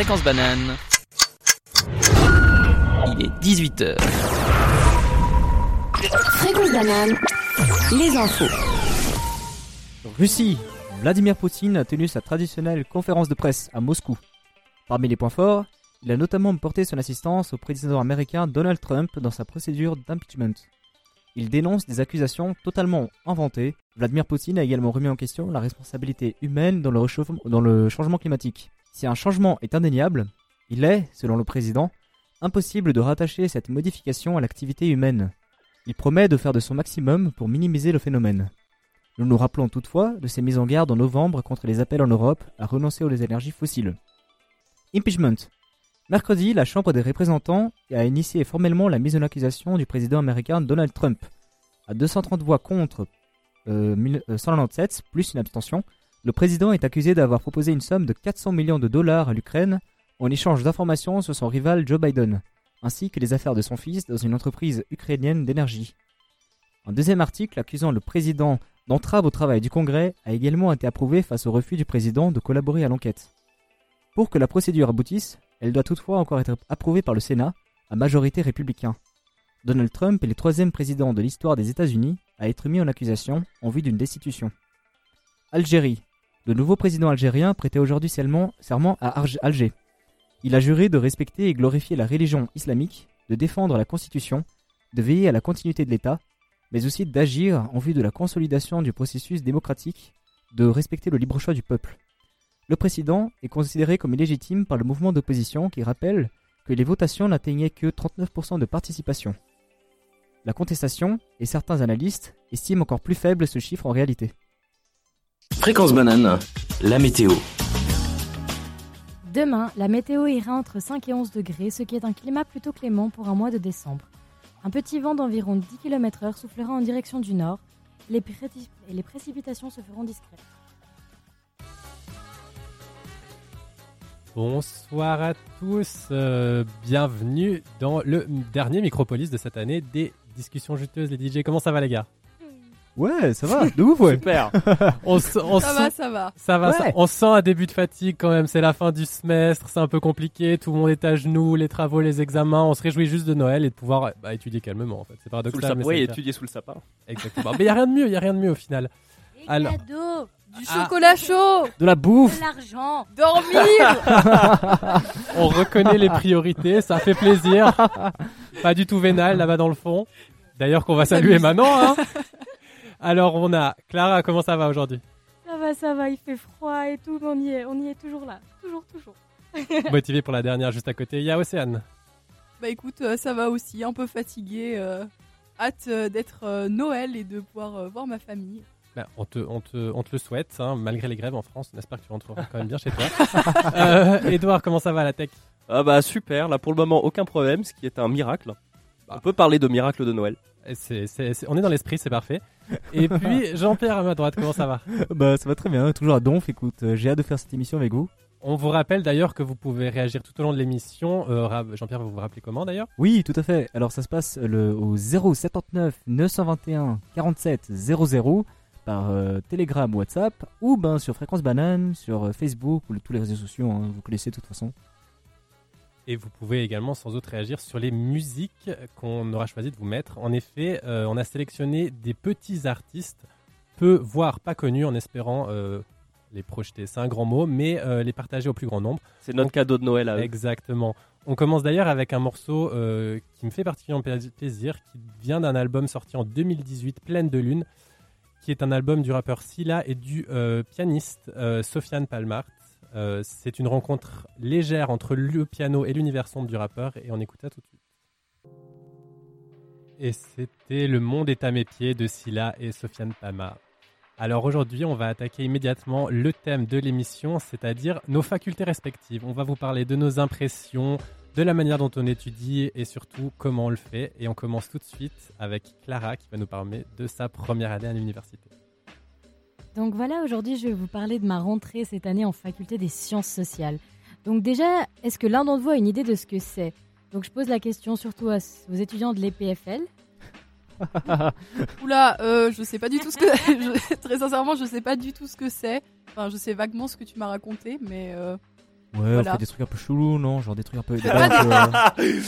Fréquence banane. Il est 18h. Fréquence banane. Les infos. Russie. Vladimir Poutine a tenu sa traditionnelle conférence de presse à Moscou. Parmi les points forts, il a notamment porté son assistance au président américain Donald Trump dans sa procédure d'impeachment. Il dénonce des accusations totalement inventées. Vladimir Poutine a également remis en question la responsabilité humaine dans le, dans le changement climatique. Si un changement est indéniable, il est, selon le président, impossible de rattacher cette modification à l'activité humaine. Il promet de faire de son maximum pour minimiser le phénomène. Nous nous rappelons toutefois de ses mises en garde en novembre contre les appels en Europe à renoncer aux énergies fossiles. Impeachment. Mercredi, la Chambre des représentants a initié formellement la mise en accusation du président américain Donald Trump. À 230 voix contre euh, 197, euh, plus une abstention, le président est accusé d'avoir proposé une somme de 400 millions de dollars à l'Ukraine en échange d'informations sur son rival Joe Biden, ainsi que les affaires de son fils dans une entreprise ukrainienne d'énergie. Un deuxième article accusant le président d'entrave au travail du Congrès a également été approuvé face au refus du président de collaborer à l'enquête. Pour que la procédure aboutisse, elle doit toutefois encore être approuvée par le Sénat, à majorité républicain. Donald Trump est le troisième président de l'histoire des États-Unis à être mis en accusation en vue d'une destitution. Algérie. Le nouveau président algérien prêtait aujourd'hui serment à Alger. Il a juré de respecter et glorifier la religion islamique, de défendre la Constitution, de veiller à la continuité de l'État, mais aussi d'agir en vue de la consolidation du processus démocratique, de respecter le libre choix du peuple. Le président est considéré comme illégitime par le mouvement d'opposition qui rappelle que les votations n'atteignaient que 39% de participation. La contestation, et certains analystes, estiment encore plus faible ce chiffre en réalité. Fréquence banane, la météo. Demain, la météo ira entre 5 et 11 degrés, ce qui est un climat plutôt clément pour un mois de décembre. Un petit vent d'environ 10 km/h soufflera en direction du nord, et les précipitations se feront discrètes. Bonsoir à tous, euh, bienvenue dans le dernier Micropolis de cette année des discussions juteuses, les DJ. Comment ça va les gars? Ouais, ça va, de ouf, ouais. Super. on, ça va, ça va. Ça va, on sent un début de fatigue quand même. C'est la fin du semestre, c'est un peu compliqué. Tout le monde est à genoux, les travaux, les examens. On se réjouit juste de Noël et de pouvoir bah, étudier calmement. En fait, c'est paradoxal. oui, étudier sous le sapin. Exactement. mais il y a rien de mieux, il y a rien de mieux au final. Alors. Du ah. chocolat chaud De la bouffe De l'argent Dormir On reconnaît les priorités, ça fait plaisir. Pas du tout vénal là-bas dans le fond. D'ailleurs qu'on va saluer maintenant. Hein. Alors on a Clara, comment ça va aujourd'hui? Ça va, ça va, il fait froid et tout, mais on y est, on y est toujours là. Toujours, toujours. Motivé pour la dernière juste à côté, il y a Océane. Bah écoute, euh, ça va aussi, un peu fatigué. Euh, hâte euh, d'être Noël et de pouvoir voir ma famille. Bah, on, te, on, te, on, te, le souhaite, hein, malgré les grèves en France. On espère que tu rentreras quand même bien chez toi? euh, Edouard, comment ça va la tech? Ah bah Super, là pour le moment aucun problème, ce qui est un miracle. Bah. On peut parler de miracle de Noël. On est dans l'esprit, c'est parfait. Et puis Jean-Pierre à ma droite, comment ça va? Bah ça va très bien, toujours à Donf. Écoute, euh, j'ai hâte de faire cette émission avec vous. On vous rappelle d'ailleurs que vous pouvez réagir tout au long de l'émission. Euh, Jean-Pierre, vous vous rappelez comment d'ailleurs? Oui, tout à fait. Alors ça se passe le, au 079 921 47 00 par euh, Telegram, WhatsApp, ou ben sur Fréquence Banane, sur euh, Facebook ou tous les réseaux sociaux, hein, vous connaissez de toute façon. Et vous pouvez également sans doute réagir sur les musiques qu'on aura choisi de vous mettre. En effet, euh, on a sélectionné des petits artistes, peu voire pas connus, en espérant les projeter. C'est un grand mot, mais les partager au plus grand nombre. C'est notre cadeau de Noël à eux. Exactement. On commence d'ailleurs avec un morceau qui me fait particulièrement plaisir, qui vient d'un album sorti en 2018, Pleine de Lune qui est un album du rappeur Silla et du euh, pianiste euh, Sofiane Palmart. Euh, c'est une rencontre légère entre le piano et l'univers sombre du rappeur et on écoute ça tout de suite. Et c'était Le monde est à mes pieds de Silla et Sofiane Palmart. Alors aujourd'hui, on va attaquer immédiatement le thème de l'émission, c'est-à-dire nos facultés respectives. On va vous parler de nos impressions, de la manière dont on étudie et surtout comment on le fait. Et on commence tout de suite avec Clara qui va nous parler de sa première année à l'université. Donc voilà, aujourd'hui je vais vous parler de ma rentrée cette année en faculté des sciences sociales. Donc déjà, est-ce que l'un d'entre vous a une idée de ce que c'est? Donc je pose la question surtout aux étudiants de l'EPFL. Oula, euh, je sais pas du tout ce que. très sincèrement, je sais pas du tout ce que c'est. Enfin, je sais vaguement ce que tu m'as raconté, mais. Euh, Ouais, on Voilà. fait des trucs un peu chelous, non? Genre des trucs un peu. Ah, euh,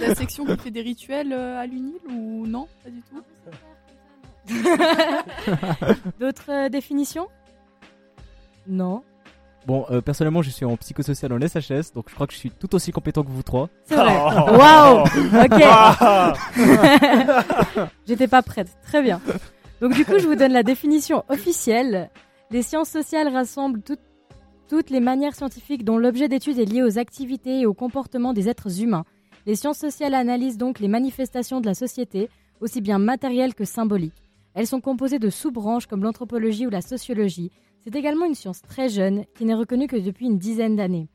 la section qui fait des rituels euh, à l'UNIL ou non? Pas du tout? D'autres euh, définitions? Non. Bon, euh, personnellement, je suis en psychosocial en SHS, donc je crois que je suis tout aussi compétent que vous trois. C'est vrai. Oh. Waouh Ok. Ah. J'étais pas prête. Très bien. Donc du coup, je vous donne la définition officielle. Les sciences sociales rassemblent toutes- toutes les manières scientifiques dont l'objet d'étude est lié aux activités et au comportement des êtres humains. Les sciences sociales analysent donc les manifestations de la société, aussi bien matérielles que symboliques. Elles sont composées de sous-branches comme l'anthropologie ou la sociologie. C'est également une science très jeune qui n'est reconnue que depuis une dizaine d'années.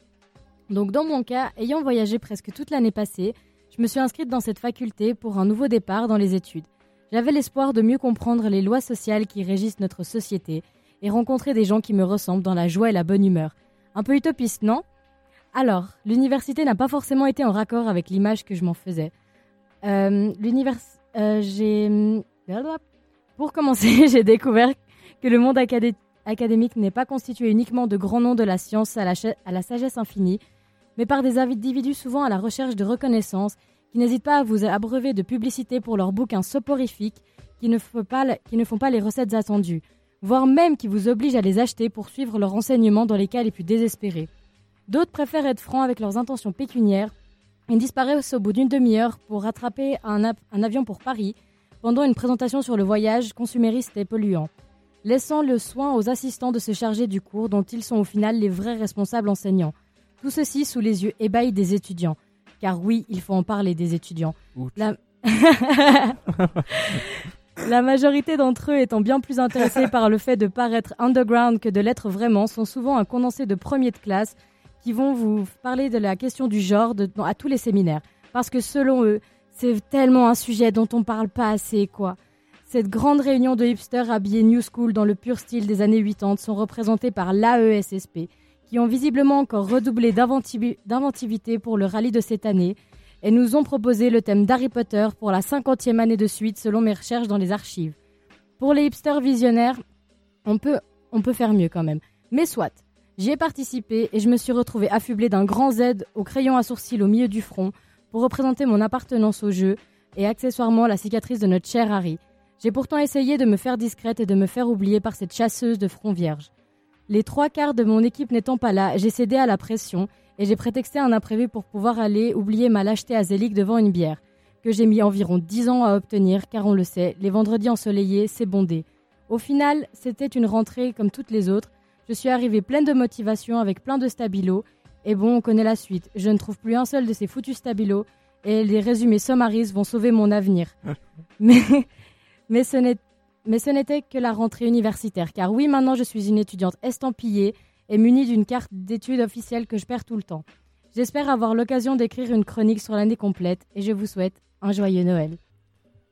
Donc dans mon cas, ayant voyagé presque toute l'année passée, je me suis inscrite dans cette faculté pour un nouveau départ dans les études. J'avais l'espoir de mieux comprendre les lois sociales qui régissent notre société et rencontrer des gens qui me ressemblent dans la joie et la bonne humeur. Un peu utopiste, non? Alors, l'université n'a pas forcément été en raccord avec l'image que je m'en faisais. Euh, l'univers... euh, j'ai... Pour commencer, j'ai découvert que le monde acadé- académique n'est pas constitué uniquement de grands noms de la science à la, sagesse infinie, mais par des individus souvent à la recherche de reconnaissance qui n'hésitent pas à vous abreuver de publicités pour leurs bouquins soporifiques qui ne, font pas, les recettes attendues, voire même qui vous obligent à les acheter pour suivre leurs renseignements dans les cas les plus désespérés. D'autres préfèrent être francs avec leurs intentions pécuniaires et disparaissent au bout d'une demi-heure pour rattraper un, ap- un avion pour Paris pendant une présentation sur le voyage consumériste et polluant, laissant le soin aux assistants de se charger du cours dont ils sont au final les vrais responsables enseignants. Tout ceci sous les yeux ébahis des étudiants. Car oui, il faut en parler des étudiants. La... La majorité d'entre eux étant bien plus intéressés par le fait de paraître underground que de l'être vraiment, sont souvent un condensé de premier de classe qui vont vous parler de la question du genre de- à tous les séminaires. Parce que selon eux, c'est tellement un sujet dont on parle pas assez, quoi. Cette grande réunion de hipsters habillés New School dans le pur style des années 80 sont représentés par l'AESSP, qui ont visiblement encore redoublé d'inventivi- d'inventivité pour le rallye de cette année et nous ont proposé le thème d'Harry Potter pour la cinquantième année de suite selon mes recherches dans les archives. Pour les hipsters visionnaires, on peut, faire mieux quand même. Mais soit, j'y ai participé et je me suis retrouvé affublé d'un grand Z au crayon à sourcils au milieu du front pour représenter mon appartenance au jeu et accessoirement la cicatrice de notre cher Harry. J'ai pourtant essayé de me faire discrète et de me faire oublier par cette chasseuse de front vierge. Les trois quarts de mon équipe n'étant pas là, j'ai cédé à la pression et j'ai prétexté un imprévu pour pouvoir aller oublier ma lâcheté à devant une bière, que j'ai mis environ 10 ans à obtenir, car on le sait, les vendredis ensoleillés, c'est bondé. Au final, c'était une rentrée comme toutes les autres. Je suis arrivée pleine de motivation avec plein de stabilos. Et bon, on connaît la suite. Je ne trouve plus un seul de ces foutus stabilos. Et les résumés sommaristes vont sauver mon avenir. mais, mais ce n'est- mais ce n'était que la rentrée universitaire. Car oui, maintenant je suis une étudiante estampillée et munie d'une carte d'études officielle que je perds tout le temps. J'espère avoir l'occasion d'écrire une chronique sur l'année complète. Et je vous souhaite un joyeux Noël.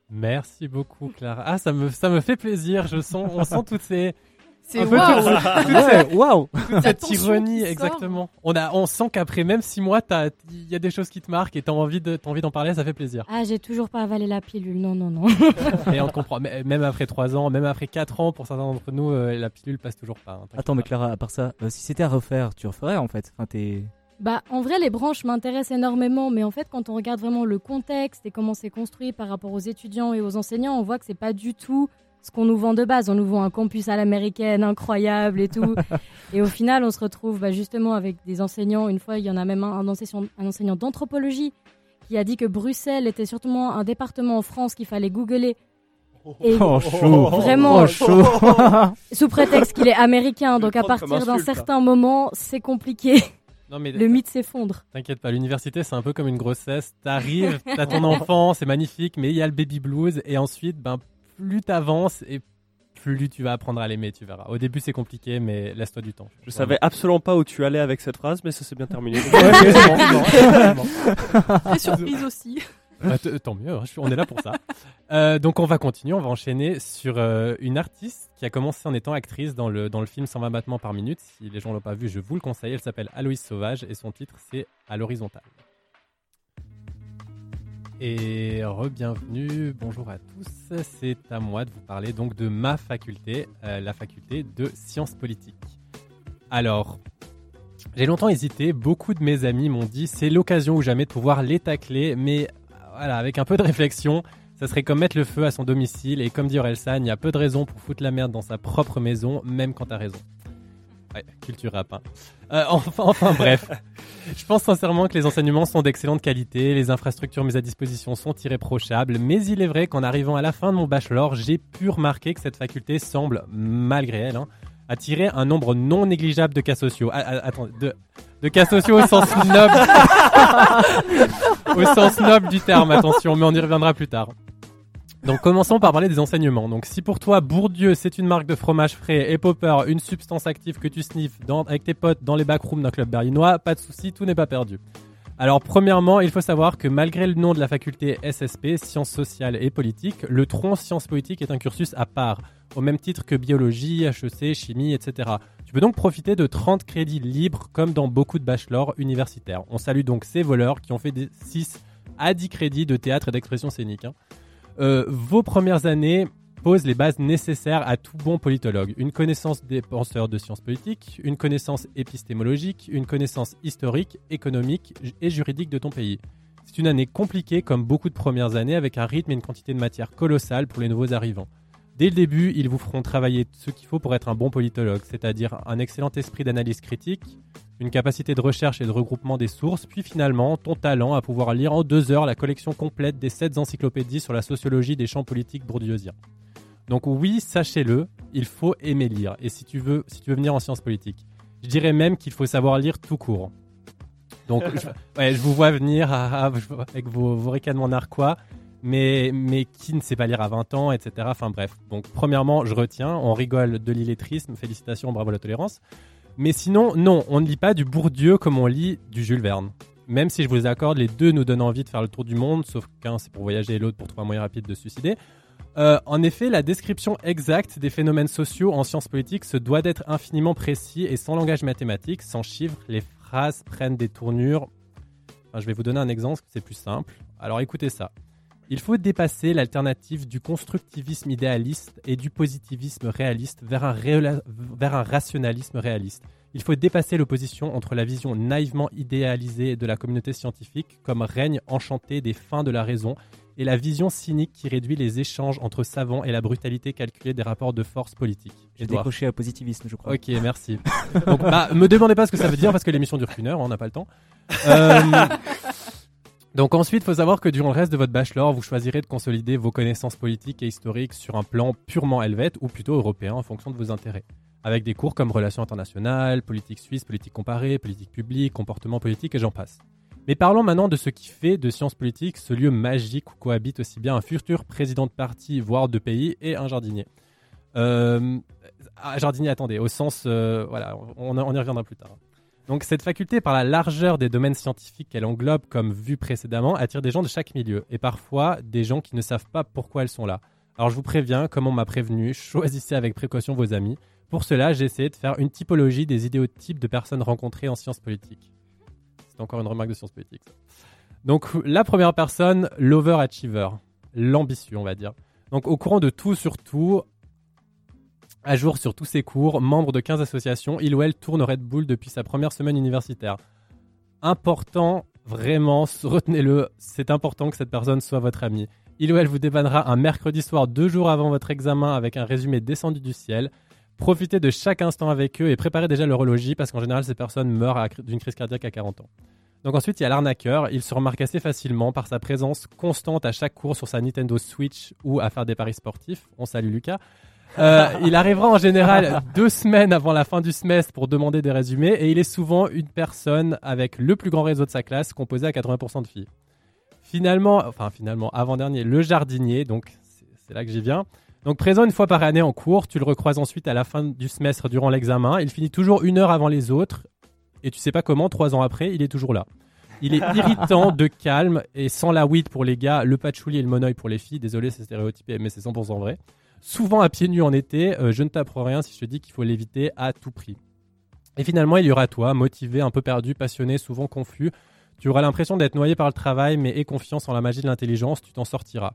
Merci beaucoup, Clara. Ah, ça me, ça me fait plaisir. Je sens, on sent toutes ces, C'est Un peu waouh Ouais, waouh cette ironie, exactement. On a, on sent qu'après même six mois, t'as- il y a des choses qui te marquent et t'as envie de, t'as envie d'en parler, ça fait plaisir. Ah, j'ai toujours pas avalé la pilule. Non, non, non. Et on te comprend. Mais- Même après trois ans, même après quatre ans, pour certains d'entre nous, euh, la pilule passe toujours pas. hein, Attends, mais. Clara, à part ça, euh, si c'était à refaire, tu referais en fait? Enfin, t'es. Bah, en vrai, les branches m'intéressent énormément, mais en fait, quand on regarde vraiment le contexte et comment c'est construit par rapport aux étudiants et aux enseignants, on voit que c'est pas du tout ce qu'on nous vend de base. On nous vend un campus à l'américaine incroyable et tout. et au final, on se retrouve bah, justement avec des enseignants. Une fois, il y en a même un, un enseignant, un enseignant d'anthropologie qui a dit que Bruxelles était surtout un département en France qu'il fallait googler. Et Oh, chaud Vraiment. Oh, chaud sous prétexte qu'il est américain, donc à partir d'un certain moment, c'est compliqué. Non, mais Le mythe s'effondre. T'inquiète pas, l'université c'est un peu comme une grossesse. T'arrives, t'as ton enfant, c'est magnifique, mais il y a le baby blues et ensuite, ben plus t'avances et plus tu vas apprendre à l'aimer, tu verras. Au début c'est compliqué, mais laisse-toi du temps. Je savais absolument pas où tu allais avec cette phrase, mais ça s'est bien terminé. Très surprise aussi. Bah, tant mieux, hein, on est là pour ça. Euh, donc on va continuer, on va enchaîner sur euh, une artiste qui a commencé en étant actrice dans le, dans le film 120 battements par minute. Si les gens l'ont pas vu, je vous le conseille. Elle s'appelle Aloïs Sauvage et son titre c'est À l'horizontale. Et re-bienvenue, bonjour à tous. C'est à moi de vous parler donc de ma faculté, euh, la faculté de sciences politiques. Alors, J'ai longtemps hésité, beaucoup de mes amis m'ont dit c'est l'occasion ou jamais de pouvoir les tacler, mais voilà, avec un peu de réflexion, ça serait comme mettre le feu à son domicile, et comme dit Orelsan, il y a peu de raisons pour foutre la merde dans sa propre maison, même quand t'as raison. Ouais, culture rap. hein. Euh, enfin, bref. Je pense sincèrement que les enseignements sont d'excellente qualité, les infrastructures mises à disposition sont irréprochables, mais il est vrai qu'en arrivant à la fin de mon bachelor, j'ai pu remarquer que cette faculté semble, malgré elle, hein, attirer un nombre non négligeable de cas sociaux. Ah, ah, de cas sociaux au sens noble. au sens noble du terme, attention, mais on y reviendra plus tard. Donc commençons par parler des enseignements. Donc si pour toi Bourdieu c'est une marque de fromage frais et Popper une substance active que tu sniffes avec tes potes dans les backrooms d'un club berlinois, pas de souci, tout n'est pas perdu. Alors premièrement, il faut savoir que malgré le nom de la faculté SSP, sciences sociales et politiques, le tronc sciences politiques est un cursus à part, au même titre que biologie, HEC, chimie, etc. Tu peux donc profiter de 30 crédits libres comme dans beaucoup de bachelors universitaires. On salue donc ces voleurs qui ont fait des 6 à 10 crédits de théâtre et d'expression scénique. hein. Euh, vos premières années posent les bases nécessaires à tout bon politologue. Une connaissance des penseurs de sciences politiques, une connaissance épistémologique, une connaissance historique, économique et juridique de ton pays. C'est une année compliquée comme beaucoup de premières années avec un rythme et une quantité de matière colossale pour les nouveaux arrivants. Dès le début, ils vous feront travailler ce qu'il faut pour être un bon politologue, c'est-à-dire un excellent esprit d'analyse critique, une capacité de recherche et de regroupement des sources, puis finalement ton talent à pouvoir lire en deux heures la collection complète des sept encyclopédies sur la sociologie des champs politiques bourdieusiens. Donc oui, sachez-le, il faut aimer lire. Et si tu veux, si tu veux venir en sciences politiques, je dirais même qu'il faut savoir lire tout court. Donc je, ouais, je vous vois venir avec vos, vos ricanements narquois, mais, qui ne sait pas lire à 20 ans, etc. Enfin bref. Donc premièrement, je retiens, on rigole de l'illettrisme, félicitations, bravo la tolérance. Mais sinon, non, on ne lit pas du Bourdieu comme on lit du Jules Verne. Même si je vous accorde, les deux nous donnent envie de faire le tour du monde, sauf qu'un c'est pour voyager et l'autre pour trouver un moyen rapide de se suicider. Euh, en effet, la description exacte des phénomènes sociaux en sciences politiques se doit d'être infiniment précis et sans langage mathématique, sans chiffres, les phrases prennent des tournures. Enfin, je vais vous donner un exemple, c'est plus simple. Alors écoutez ça. Il faut dépasser l'alternative du constructivisme idéaliste et du positivisme réaliste vers un, vers un rationalisme réaliste. Il faut dépasser l'opposition entre la vision naïvement idéalisée de la communauté scientifique comme règne enchanté des fins de la raison et la vision cynique qui réduit les échanges entre savants et la brutalité calculée des rapports de force politiques. J'ai décroché à positivisme, je crois. Ok, merci. Donc, bah, me demandez pas ce que ça veut dire parce que l'émission dure qu'une heure, on n'a pas le temps. Euh, donc ensuite, il faut savoir que durant le reste de votre bachelor, vous choisirez de consolider vos connaissances politiques et historiques sur un plan purement helvète ou plutôt européen en fonction de vos intérêts. Avec des cours comme relations internationales, politique suisse, politique comparée, politique publique, comportement politique et j'en passe. Mais parlons maintenant de ce qui fait de sciences politiques ce lieu magique où cohabitent aussi bien un futur président de parti, voire de pays, et un jardinier. Euh, ah, jardinier, attendez, au sens, euh, voilà, on, on y reviendra plus tard. Donc cette faculté, par la largeur des domaines scientifiques qu'elle englobe, comme vu précédemment, attire des gens de chaque milieu, et parfois des gens qui ne savent pas pourquoi elles sont là. Alors je vous préviens, comme on m'a prévenu, choisissez avec précaution vos amis. Pour cela, j'ai essayé de faire une typologie des idéotypes de personnes rencontrées en sciences politiques. C'est encore une remarque de sciences politiques. Donc la première personne, l'overachiever, l'ambitieux, on va dire. Donc au courant de tout sur tout, à jour sur tous ses cours, membre de 15 associations, il ou elle tourne Red Bull depuis sa première semaine universitaire. Important, vraiment, retenez-le, c'est important que cette personne soit votre ami. Il ou elle vous dépannera un mercredi soir deux jours avant votre examen avec un résumé descendu du ciel. Profitez de chaque instant avec eux et préparez déjà l'horologie parce qu'en général ces personnes meurent d'une crise cardiaque à 40 ans. Donc ensuite il y a l'arnaqueur, il se remarque assez facilement par sa présence constante à chaque cours sur sa Nintendo Switch ou à faire des paris sportifs. On salue Lucas. Euh, il arrivera en général deux semaines avant la fin du semestre pour demander des résumés et il est souvent une personne avec le plus grand réseau de sa classe composé à 80% de filles. Finalement, enfin finalement, avant-dernier, le jardinier, donc c'est- là que j'y viens. Donc présent une fois par année en cours, tu le recroises ensuite à la fin du semestre durant l'examen. Il finit toujours une heure avant les autres et tu sais pas comment, trois ans après, il est toujours là. Il est irritant, de calme et sans la weed pour les gars, le patchouli et le monoeil pour les filles. Désolé, c'est stéréotypé, mais c'est 100% vrai. Souvent à pieds nus en été, euh, je ne t'apprends rien si je te dis qu'il faut l'éviter à tout prix. Et finalement, il y aura toi, motivé, un peu perdu, passionné, souvent confus. Tu auras l'impression d'être noyé par le travail, mais aie confiance en la magie de l'intelligence, tu t'en sortiras.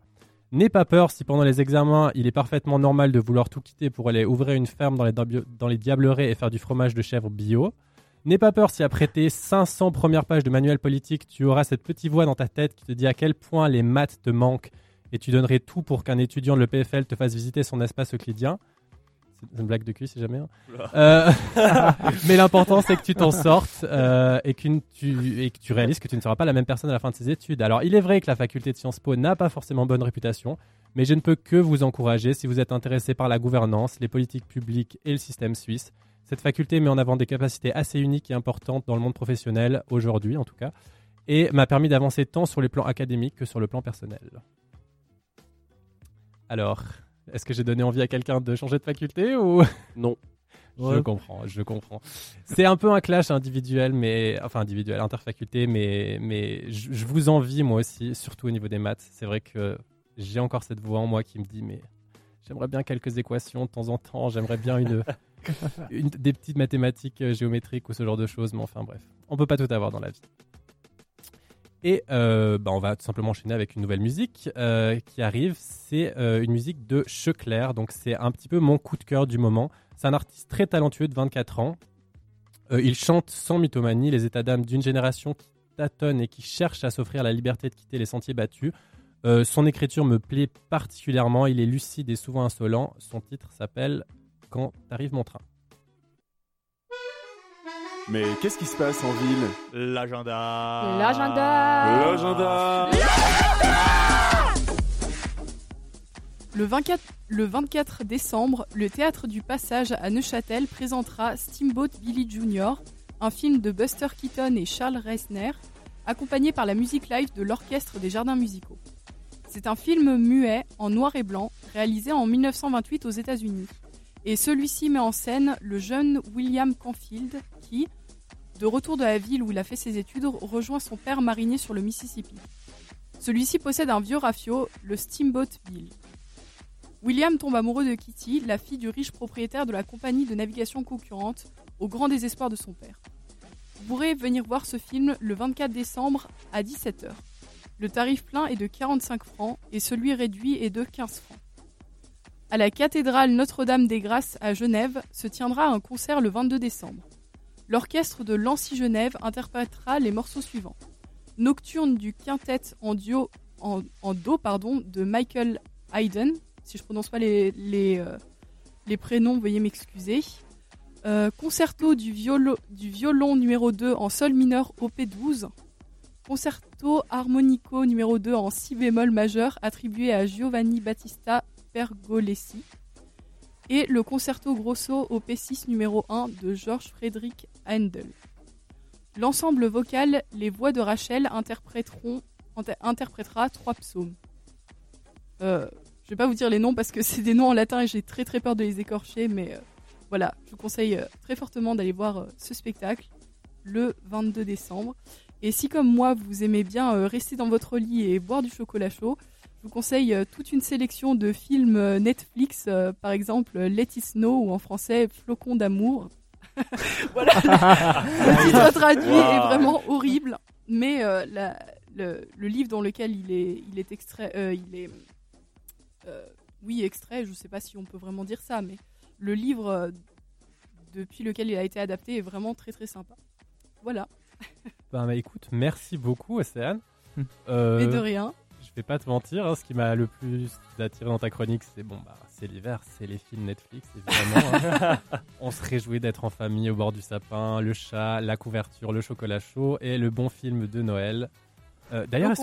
N'aie pas peur si pendant les examens, il est parfaitement normal de vouloir tout quitter pour aller ouvrir une ferme dans les, dans les et faire du fromage de chèvre bio. N'aie pas peur si après tes 500 premières pages de manuel politique, tu auras cette petite voix dans ta tête qui te dit à quel point les maths te manquent et tu donnerais tout pour qu'un étudiant de l'EPFL te fasse visiter son espace euclidien. C'est une blague de cul si jamais. hein. Euh, mais l'important c'est que tu t'en sortes euh, et, qu'une- tu, et que tu réalises que tu ne seras pas la même personne à la fin de tes études. Alors il est vrai que la faculté de Sciences Po n'a pas forcément bonne réputation, mais je ne peux que vous encourager si vous êtes intéressé par la gouvernance, les politiques publiques et le système suisse. Cette faculté met en avant des capacités assez uniques et importantes dans le monde professionnel, aujourd'hui en tout cas, et m'a permis d'avancer tant sur les plans académiques que sur le plan personnel. Alors, est-ce que j'ai donné envie à quelqu'un de changer de faculté ou Non. Je comprends, je comprends. C'est un peu un clash individuel, mais enfin individuel, interfaculté, mais mais je, je vous envie moi aussi, surtout au niveau des maths. C'est vrai que j'ai encore cette voix en moi qui me dit mais j'aimerais bien quelques équations de temps en temps, j'aimerais bien une, une- des petites mathématiques euh, géométriques ou ce genre de choses, mais enfin bref, on peut pas tout avoir dans la vie. Et euh, bah, on va tout simplement enchaîner avec une nouvelle musique euh, qui arrive. C'est euh, une musique de Checlair, donc c'est un petit peu mon coup de cœur du moment. C'est un artiste très talentueux de 24 ans. Euh, il chante sans mythomanie les états d'âme d'une génération qui tâtonne et qui cherche à s'offrir la liberté de quitter les sentiers battus. Son écriture me plaît particulièrement. Il est lucide et souvent insolent. Son titre s'appelle Quand arrive mon train. Mais qu'est-ce qui se passe en ville? L'agenda. L'agenda. L'agenda Le 24, le 24 décembre, le théâtre du Passage à Neuchâtel présentera Steamboat Billy Jr., un film de Buster Keaton et Charles Reisner, accompagné par la musique live de l'Orchestre des Jardins Musicaux. C'est un film muet en noir et blanc, réalisé en 1928 aux États-Unis. Et celui-ci met en scène le jeune William Canfield qui, de retour de la ville où il a fait ses études, rejoint son père marinier sur le Mississippi. Celui-ci possède un vieux rafio, le Steamboat Bill. William tombe amoureux de Kitty, la fille du riche propriétaire de la compagnie de navigation concurrente, au grand désespoir de son père. Vous pourrez venir voir ce film le 24 décembre à 17h. Le tarif plein est de 45 francs et celui réduit est de 15 francs. À la cathédrale Notre-Dame des Grâces à Genève se tiendra un concert le 22 décembre. L'orchestre de Lancy Genève interprétera les morceaux suivants. Nocturne du quintet en, duo, en, do pardon, de Michael Hayden, si je prononce pas les, euh, prénoms, veuillez m'excuser. Euh, concerto du, violo- du violon numéro 2 en sol mineur OP12. Concerto harmonico numéro 2 en si bémol majeur attribué à Giovanni Battista Pergolesi. Et le concerto grosso OP6 numéro 1 de Georges Frédéric Handel. L'ensemble vocal Les Voix de Rachel interpréteront, inter- interprétera trois psaumes. Euh, je vais pas vous dire les noms parce que c'est des noms en latin et j'ai très très peur de les écorcher, mais euh, voilà, je vous conseille euh, très fortement d'aller voir euh, ce spectacle le 22 décembre. Et si comme moi vous aimez bien rester dans votre lit et boire du chocolat chaud, vous conseille euh, toute une sélection de films euh, Netflix, euh, par exemple Let It Snow ou en français Flocon d'amour. voilà, le titre traduit est Wow. vraiment horrible, mais euh, la- le, le livre dans lequel il est, il est extrait, euh, il est, euh, oui extrait, je sais pas si on peut vraiment dire ça, mais le livre depuis lequel il a été adapté est vraiment très très sympa. Voilà, Ben, bah, écoute, merci beaucoup, Océane. Et de rien. Je vais pas te mentir, hein, ce qui m'a le plus attiré dans ta chronique, c'est bon, bah, c'est l'hiver, c'est les films Netflix, évidemment. hein. On se réjouit d'être en famille au bord du sapin, le chat, la couverture, le chocolat chaud et le bon film de Noël. Euh, D'ailleurs, est-ce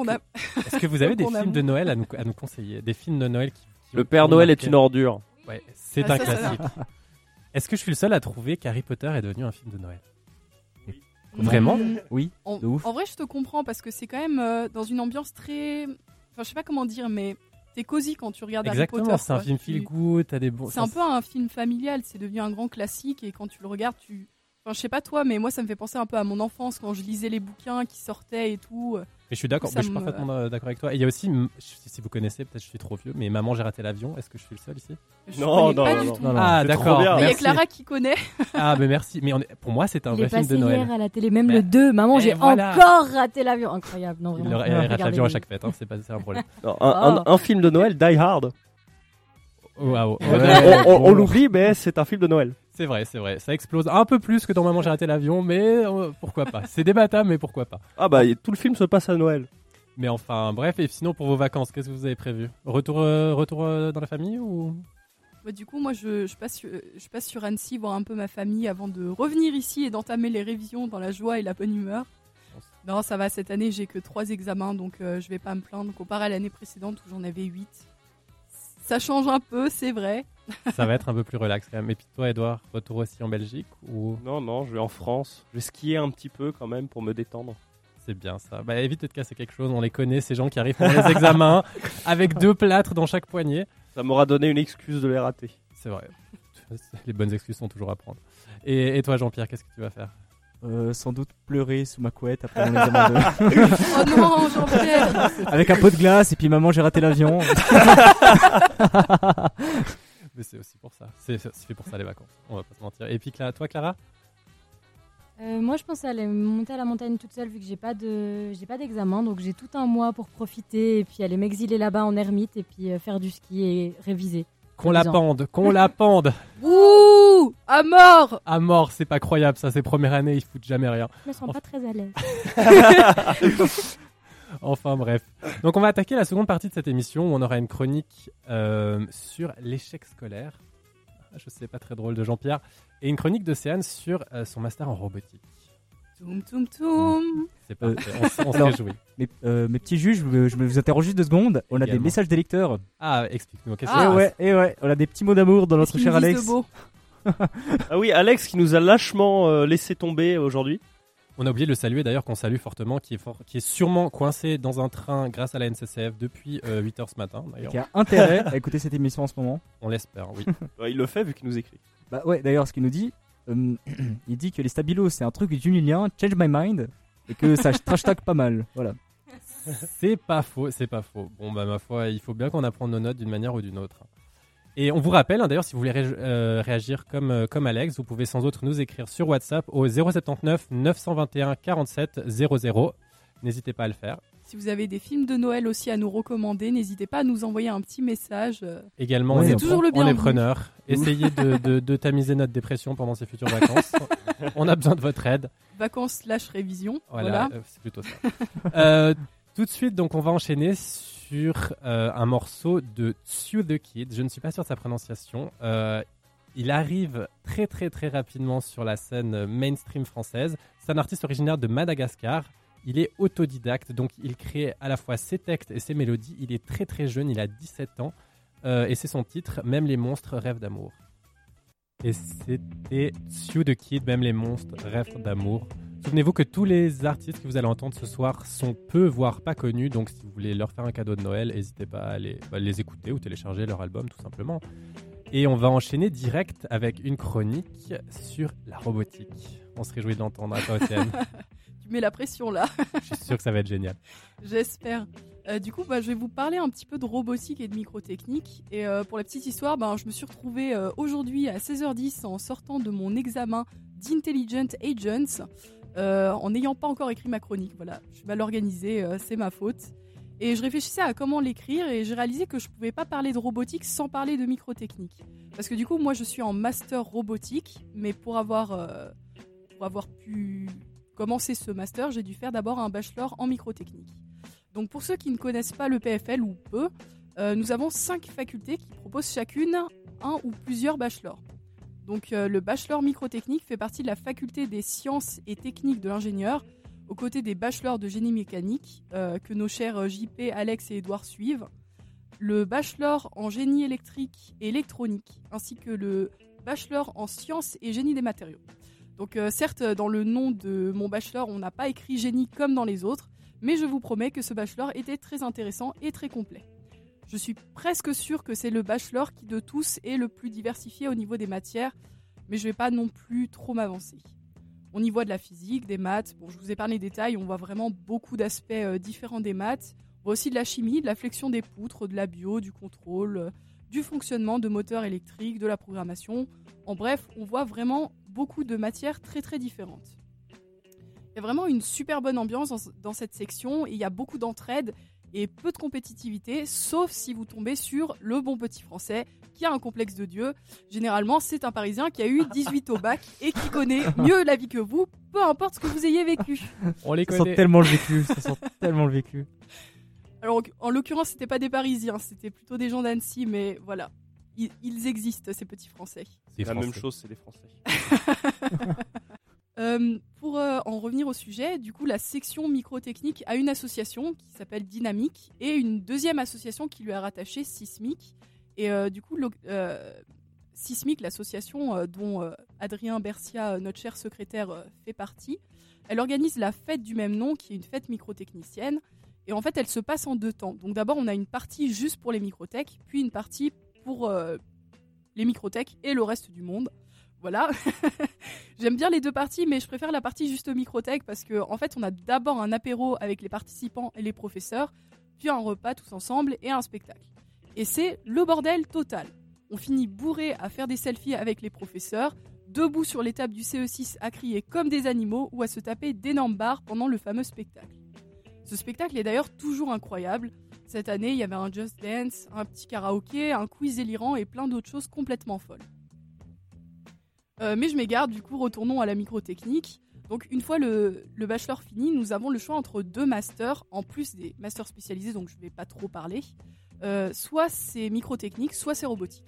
a- que, vous avez des a- films de Noël à nous, à nous conseiller? Des films de Noël qui. qui Le Père Noël est une ordure. Ouais, c'est Ah, un ça, classique. Est-ce que je suis le seul à trouver qu'Harry Potter est devenu un film de Noël? Vraiment? Oui. En, De ouf. en vrai, je te comprends parce que c'est quand même euh, dans une ambiance très. Enfin, je sais pas comment dire, mais t'es cosy quand tu regardes Harry Exactement, Potter. c'est un film Tu- feel good, t'as des bons. C'est un peu un film familial, c'est devenu un grand classique et quand tu le regardes, tu. Enfin, je sais pas toi, mais moi ça me fait penser un peu à mon enfance quand je lisais les bouquins qui sortaient et tout. Mais je suis d'accord, je suis me- parfaitement d'accord avec toi. Et il y a aussi, si vous connaissez, peut-être je suis trop vieux, mais Maman j'ai raté l'avion. Est-ce que je suis le seul ici? Je Non, non, pas non, du non. tout. Non, non. Ah d'accord. il y a. Clara qui connaît. Ah mais merci. Mais on est- pour moi c'est un Il vrai est film de Noël. hier à la télé, même Mais- le 2. Maman, Eh, j'ai voilà. encore raté l'avion. Incroyable, non Il, vraiment. le- il rate l'avion à chaque fête, hein, c'est pas c'est un problème. Non, un, un- un film de Noël, Die Hard. Waouh. on on- on l'oublie, mais c'est un film de Noël. C'est vrai, c'est vrai. Ça explose un peu plus que dans Maman j'ai raté l'avion, mais euh, pourquoi pas. C'est débattable, mais pourquoi pas. Ah bah tout le film se passe à Noël. Mais enfin, bref. Et sinon, pour vos vacances, qu'est-ce que vous avez prévu? Retour, euh, retour euh, dans la famille ou? Bah, du coup, moi, je, je, passe sur, je passe sur Annecy voir un peu ma famille avant de revenir ici et d'entamer les révisions dans la joie et la bonne humeur. Non, ça va, cette année, j'ai que trois examens, donc euh, je vais pas me plaindre. Comparé à l'année précédente où j'en avais huit. Ça change un peu, c'est vrai. Ça va être un peu plus relax quand même. Et puis toi, Edouard, retour aussi en Belgique ou? Non, non, je vais en France. Je vais skier un petit peu quand même pour me détendre. C'est bien ça. Bah, évite de te casser quelque chose. On les connaît, ces gens qui arrivent pour les examens avec deux plâtres dans chaque poignet. Ça m'aura donné une excuse de les rater. C'est vrai. Les bonnes excuses sont toujours à prendre. Et, et toi, Jean-Pierre, qu'est-ce que tu vas faire? Euh, sans doute pleurer sous ma couette après mon examen de... Oh non, Jean-Pierre Avec un pot de glace et puis maman j'ai raté l'avion. Mais c'est aussi pour ça. C'est c'est fait pour ça les vacances. On va pas se mentir. Et puis toi, Clara? Euh, moi, je pense aller monter à la montagne toute seule vu que j'ai pas de j'ai pas d'examen, donc j'ai tout un mois pour profiter et puis aller m'exiler là-bas en ermite et puis euh, faire du ski et réviser. Qu'on la pende, qu'on la pende Ouh À mort à mort. C'est pas croyable ça. Ces premières années, ils foutent jamais rien. Je me sens pas très à l'aise. Enfin bref. Donc on va attaquer la seconde partie de cette émission où on aura une chronique euh, sur l'échec scolaire. Ah, Je sais pas très drôle de Jean-Pierre. Et une chronique d'Océane sur euh, son master en robotique. Toum toum toum C'est Euh, parfait. On, s- on se alors- réjouit. mes, euh, mes petits juges, je, me- je me vous interroge juste deux secondes. On a des Également. messages des lecteurs. Ah, explique-nous. Qu'est-ce se passe? Ouais, et ouais, on a des petits mots d'amour dans notre Qu'est-ce cher qu'ils Alex. de beau? Ah oui, Alex qui nous a lâchement euh, laissé tomber aujourd'hui. On a oublié de le saluer d'ailleurs, qu'on salue fortement, qui est, qui est sûrement coincé dans un train grâce à la NCCF depuis 8h ce matin d'ailleurs. Qui a intérêt à écouter cette émission en ce moment. On l'espère, oui. Ouais, il le fait vu qu'il nous écrit. Bah ouais, d'ailleurs, ce qu'il nous dit, euh, il dit que les stabilos c'est un truc junilien, change my mind, et que ça trash talk pas mal. Voilà. c'est pas faux, c'est pas faux. Bon, bah ma foi, il faut bien qu'on apprenne nos notes d'une manière ou d'une autre. Et on vous rappelle, hein, d'ailleurs, si vous voulez ré- euh, réagir comme, euh, comme Alex, vous pouvez sans autre nous écrire sur WhatsApp au 079 921 47 00. N'hésitez pas à le faire. Si vous avez des films de Noël aussi à nous recommander, n'hésitez pas à nous envoyer un petit message. euh, Également, Ouais, on, est, toujours le on est bienvenu. preneur. Essayez de, de- de tamiser notre dépression pendant ces futures vacances. on a besoin de votre aide. Vacances slash révision. Voilà, Voilà. euh, c'est plutôt ça. Euh, tout de suite, donc, on va enchaîner sur euh, un morceau de Tsu the Kid. Je ne suis pas sûr de sa prononciation. Euh, il arrive très très très rapidement sur la scène mainstream française. C'est un artiste originaire de Madagascar. Il est autodidacte, donc il crée à la fois ses textes et ses mélodies. Il est très très jeune, il a 17 ans. Euh, et c'est son titre, Même les monstres rêvent d'amour. Et c'était Tsu the Kid, Même les monstres rêvent d'amour. Souvenez-vous que tous les artistes que vous allez entendre ce soir sont peu, voire pas connus. Donc, si vous voulez leur faire un cadeau de Noël, n'hésitez pas à les, bah, les écouter ou télécharger leur album, tout simplement. Et on va enchaîner direct avec une chronique sur la robotique. On se réjouit de l'entendre à toi. Tu mets la pression là. Je suis sûr que ça va être génial. J'espère. Euh, du coup, bah, je vais vous parler un petit peu de robotique et de microtechnique. Et euh, pour la petite histoire, bah, je me suis retrouvée euh, aujourd'hui à 16h10 en sortant de mon examen d'Intelligent Agents, euh, en n'ayant pas encore écrit ma chronique. Voilà, je suis mal organisée, euh, c'est ma faute. Et je réfléchissais à comment l'écrire et j'ai réalisé que je pouvais pas parler de robotique sans parler de microtechnique. Parce que du coup, moi, je suis en master robotique, mais pour avoir, euh, pour avoir pu commencer ce master, j'ai dû faire d'abord un bachelor en microtechnique. Donc pour ceux qui ne connaissent pas le PFL ou peu, nous avons cinq facultés qui proposent chacune un ou plusieurs bachelors. Donc euh, le bachelor microtechnique fait partie de la faculté des sciences et techniques de l'ingénieur, aux côtés des bachelors de génie mécanique euh, que nos chers euh, JP, Alex et Edouard suivent, le bachelor en génie électrique et électronique, ainsi que le bachelor en sciences et génie des matériaux. Donc certes, dans le nom de mon bachelor, on n'a pas écrit génie comme dans les autres, mais je vous promets que ce bachelor était très intéressant et très complet. Je suis presque sûre que c'est le bachelor qui de tous est le plus diversifié au niveau des matières, mais je vais pas non plus trop m'avancer. On y voit de la physique, des maths, bon je vous épargne les détails, on voit vraiment beaucoup d'aspects euh, différents des maths, on voit aussi de la chimie, de la flexion des poutres, de la bio, du contrôle, euh, du fonctionnement de moteurs électriques, de la programmation, en bref, on voit vraiment beaucoup de matières très très différentes. Il y a vraiment une super bonne ambiance dans, cette section. Il y a beaucoup d'entraide et peu de compétitivité, sauf si vous tombez sur le bon petit français qui a un complexe de Dieu. Généralement, c'est un Parisien qui a eu 18 au bac et qui connaît mieux la vie que vous, peu importe ce que vous ayez vécu. On les Ça sent connaît. tellement le vécu. Ça sent tellement le vécu. Alors, en l'occurrence, c'était pas des Parisiens, c'était plutôt des gens d'Annecy, mais voilà. Ils, ils existent, ces petits Français. Des La même chose, c'est les Français. Euh, pour euh, en revenir au sujet, du coup, la section microtechnique a une association qui s'appelle Dynamique et une deuxième association qui lui est rattachée, Sismic. Et euh, du coup, Sismic, l'association dont Adrien Bercia, notre cher secrétaire, fait partie, elle organise la fête du même nom, qui est une fête microtechnicienne. Et en fait, elle se passe en deux temps. Donc d'abord, on a une partie juste pour les microtech, puis une partie pour les microtech et le reste du monde. Voilà. J'aime bien les deux parties, mais je préfère la partie juste microtech parce qu'en en fait, on a d'abord un apéro avec les participants et les professeurs, puis un repas tous ensemble et un spectacle. Et c'est le bordel total. On finit bourré à faire des selfies avec les professeurs, debout sur les tables du CE6 à crier comme des animaux ou à se taper d'énormes barres pendant le fameux spectacle. Ce spectacle est d'ailleurs toujours incroyable. Cette année, il y avait un Just Dance, un petit karaoké, un quiz délirant et plein d'autres choses complètement folles. Euh, mais je m'égare, du coup, retournons à la microtechnique. Donc, une fois le, le bachelor fini, nous avons le choix entre deux masters, en plus des masters spécialisés, donc je ne vais pas trop parler. Euh, soit c'est microtechnique, soit c'est robotique.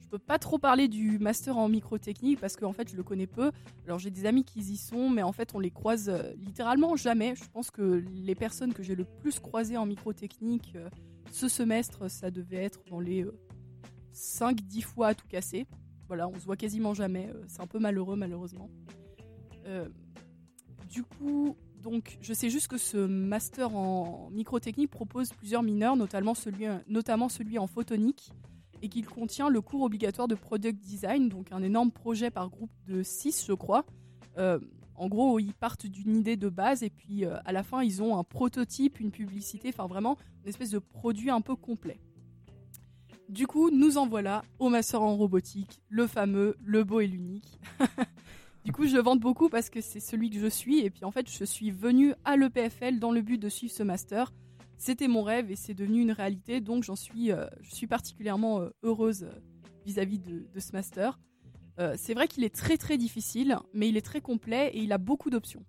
Je peux pas trop parler du master en microtechnique parce qu'en fait, je le connais peu. Alors, j'ai des amis qui y sont, mais en fait, on les croise euh, littéralement jamais. Je pense que les personnes que j'ai le plus croisées en microtechnique euh, ce semestre, ça devait être dans les 5-10 fois à tout casser. Voilà, on se voit quasiment jamais. euh, C'est un peu malheureux, malheureusement. Euh, du coup, donc, je sais juste que ce master en microtechnique propose plusieurs mineurs, notamment celui, notamment celui en photonique, et qu'il contient le cours obligatoire de product design, donc un énorme projet par groupe de 6, je crois. Euh, en gros, ils partent d'une idée de base, et puis à la fin, ils ont un prototype, une publicité, enfin vraiment une espèce de produit un peu complet. Du coup, nous en voilà au master en robotique, le fameux, le beau et l'unique. du coup, je vante beaucoup parce que c'est celui que je suis. Et puis en fait, je suis venue à l'EPFL dans le but de suivre ce master. C'était mon rêve et c'est devenu une réalité. Donc j'en suis, euh, je suis particulièrement euh, heureuse euh, vis-à-vis de, ce master. C'est vrai qu'il est très très difficile, mais il est très complet et il a beaucoup d'options.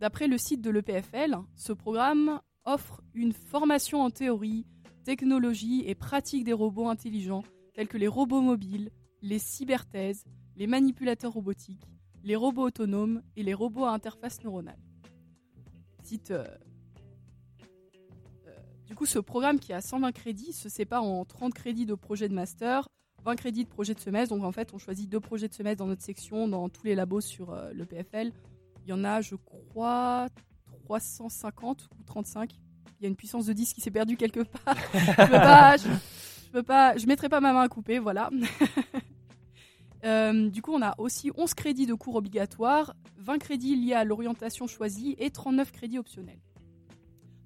D'après le site de l'EPFL, ce programme offre une formation en théorie, technologie et pratique des robots intelligents tels que les robots mobiles, les cyberthèses, les manipulateurs robotiques, les robots autonomes et les robots à interface neuronale. Euh, euh, du coup, ce programme qui a 120 crédits se sépare en 30 crédits de projet de master, 20 crédits de projet de semestre. Donc en fait, on choisit deux projets de semestre dans notre section, dans tous les labos sur euh, le PFL. Il y en a, je crois, 350 ou 35 il y a une puissance de 10 qui s'est perdue quelque part. je peux pas, je, je pas, mettrai pas ma main à couper, voilà. Euh, du coup, on a aussi 11 crédits de cours obligatoires, 20 crédits liés à l'orientation choisie et 39 crédits optionnels.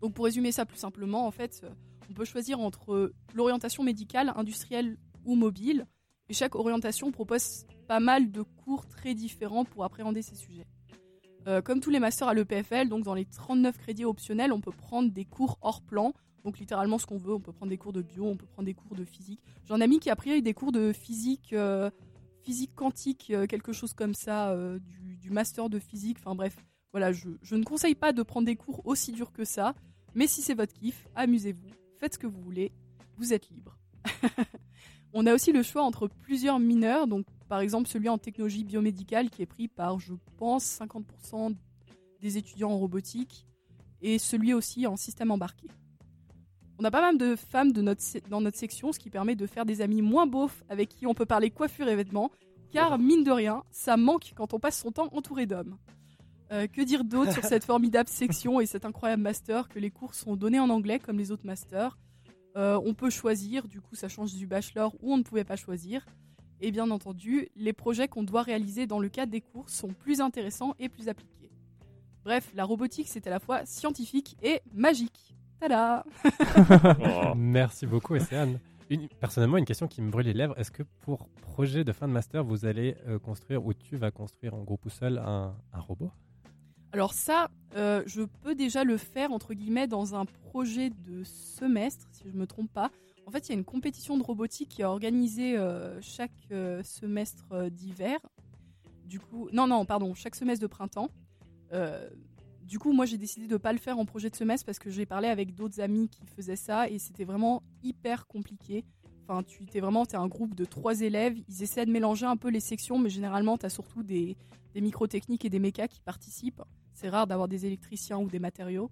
Donc, pour résumer ça plus simplement, en fait, on peut choisir entre l'orientation médicale, industrielle ou mobile. Et chaque orientation propose pas mal de cours très différents pour appréhender ces sujets. Euh, comme tous les masters à l'EPFL, donc dans les 39 crédits optionnels, on peut prendre des cours hors plan. Donc littéralement ce qu'on veut, on peut prendre des cours de bio, on peut prendre des cours de physique. J'en ai mis qui a pris des cours de physique, euh, physique quantique, euh, quelque chose comme ça, du, du master de physique. Enfin bref, voilà, je, je ne conseille pas de prendre des cours aussi durs que ça. Mais si c'est votre kiff, amusez-vous, faites ce que vous voulez, vous êtes libre. on a aussi le choix entre plusieurs mineurs, donc par exemple celui en technologie biomédicale qui est pris par, je pense, 50% des étudiants en robotique, et celui aussi en système embarqué. On a pas mal de femmes de notre se- dans notre section, ce qui permet de faire des amis moins beaufs avec qui on peut parler coiffure et vêtements, car mine de rien, ça manque quand on passe son temps entouré d'hommes. Euh, que dire d'autre sur cette formidable section et cet incroyable master que les cours sont donnés en anglais comme les autres masters? Euh, On peut choisir, du coup ça change du bachelor où on ne pouvait pas choisir. Et bien entendu, les projets qu'on doit réaliser dans le cadre des cours sont plus intéressants et plus appliqués. Bref, la robotique c'est à la fois scientifique et magique. Tada Oh. Merci beaucoup, Océane. Une- personnellement, une question qui me brûle les lèvres. Est-ce que pour projet de fin de master, vous allez euh, construire ou tu vas construire en groupe ou seul un, un robot? Alors ça, euh, je peux déjà le faire entre guillemets dans un projet de semestre, si je me trompe pas. En fait, il y a une compétition de robotique qui est organisée euh, chaque euh, semestre euh, d'hiver. Du coup, non, non, pardon, chaque semestre de printemps. Du coup, moi, j'ai décidé de pas le faire en projet de semestre parce que j'ai parlé avec d'autres amis qui faisaient ça et c'était vraiment hyper compliqué. Enfin, tu es vraiment, es un groupe de trois élèves. Ils essaient de mélanger un peu les sections, mais généralement, tu as surtout des, des microtechniques et des mécas qui participent. C'est rare d'avoir des électriciens ou des matériaux.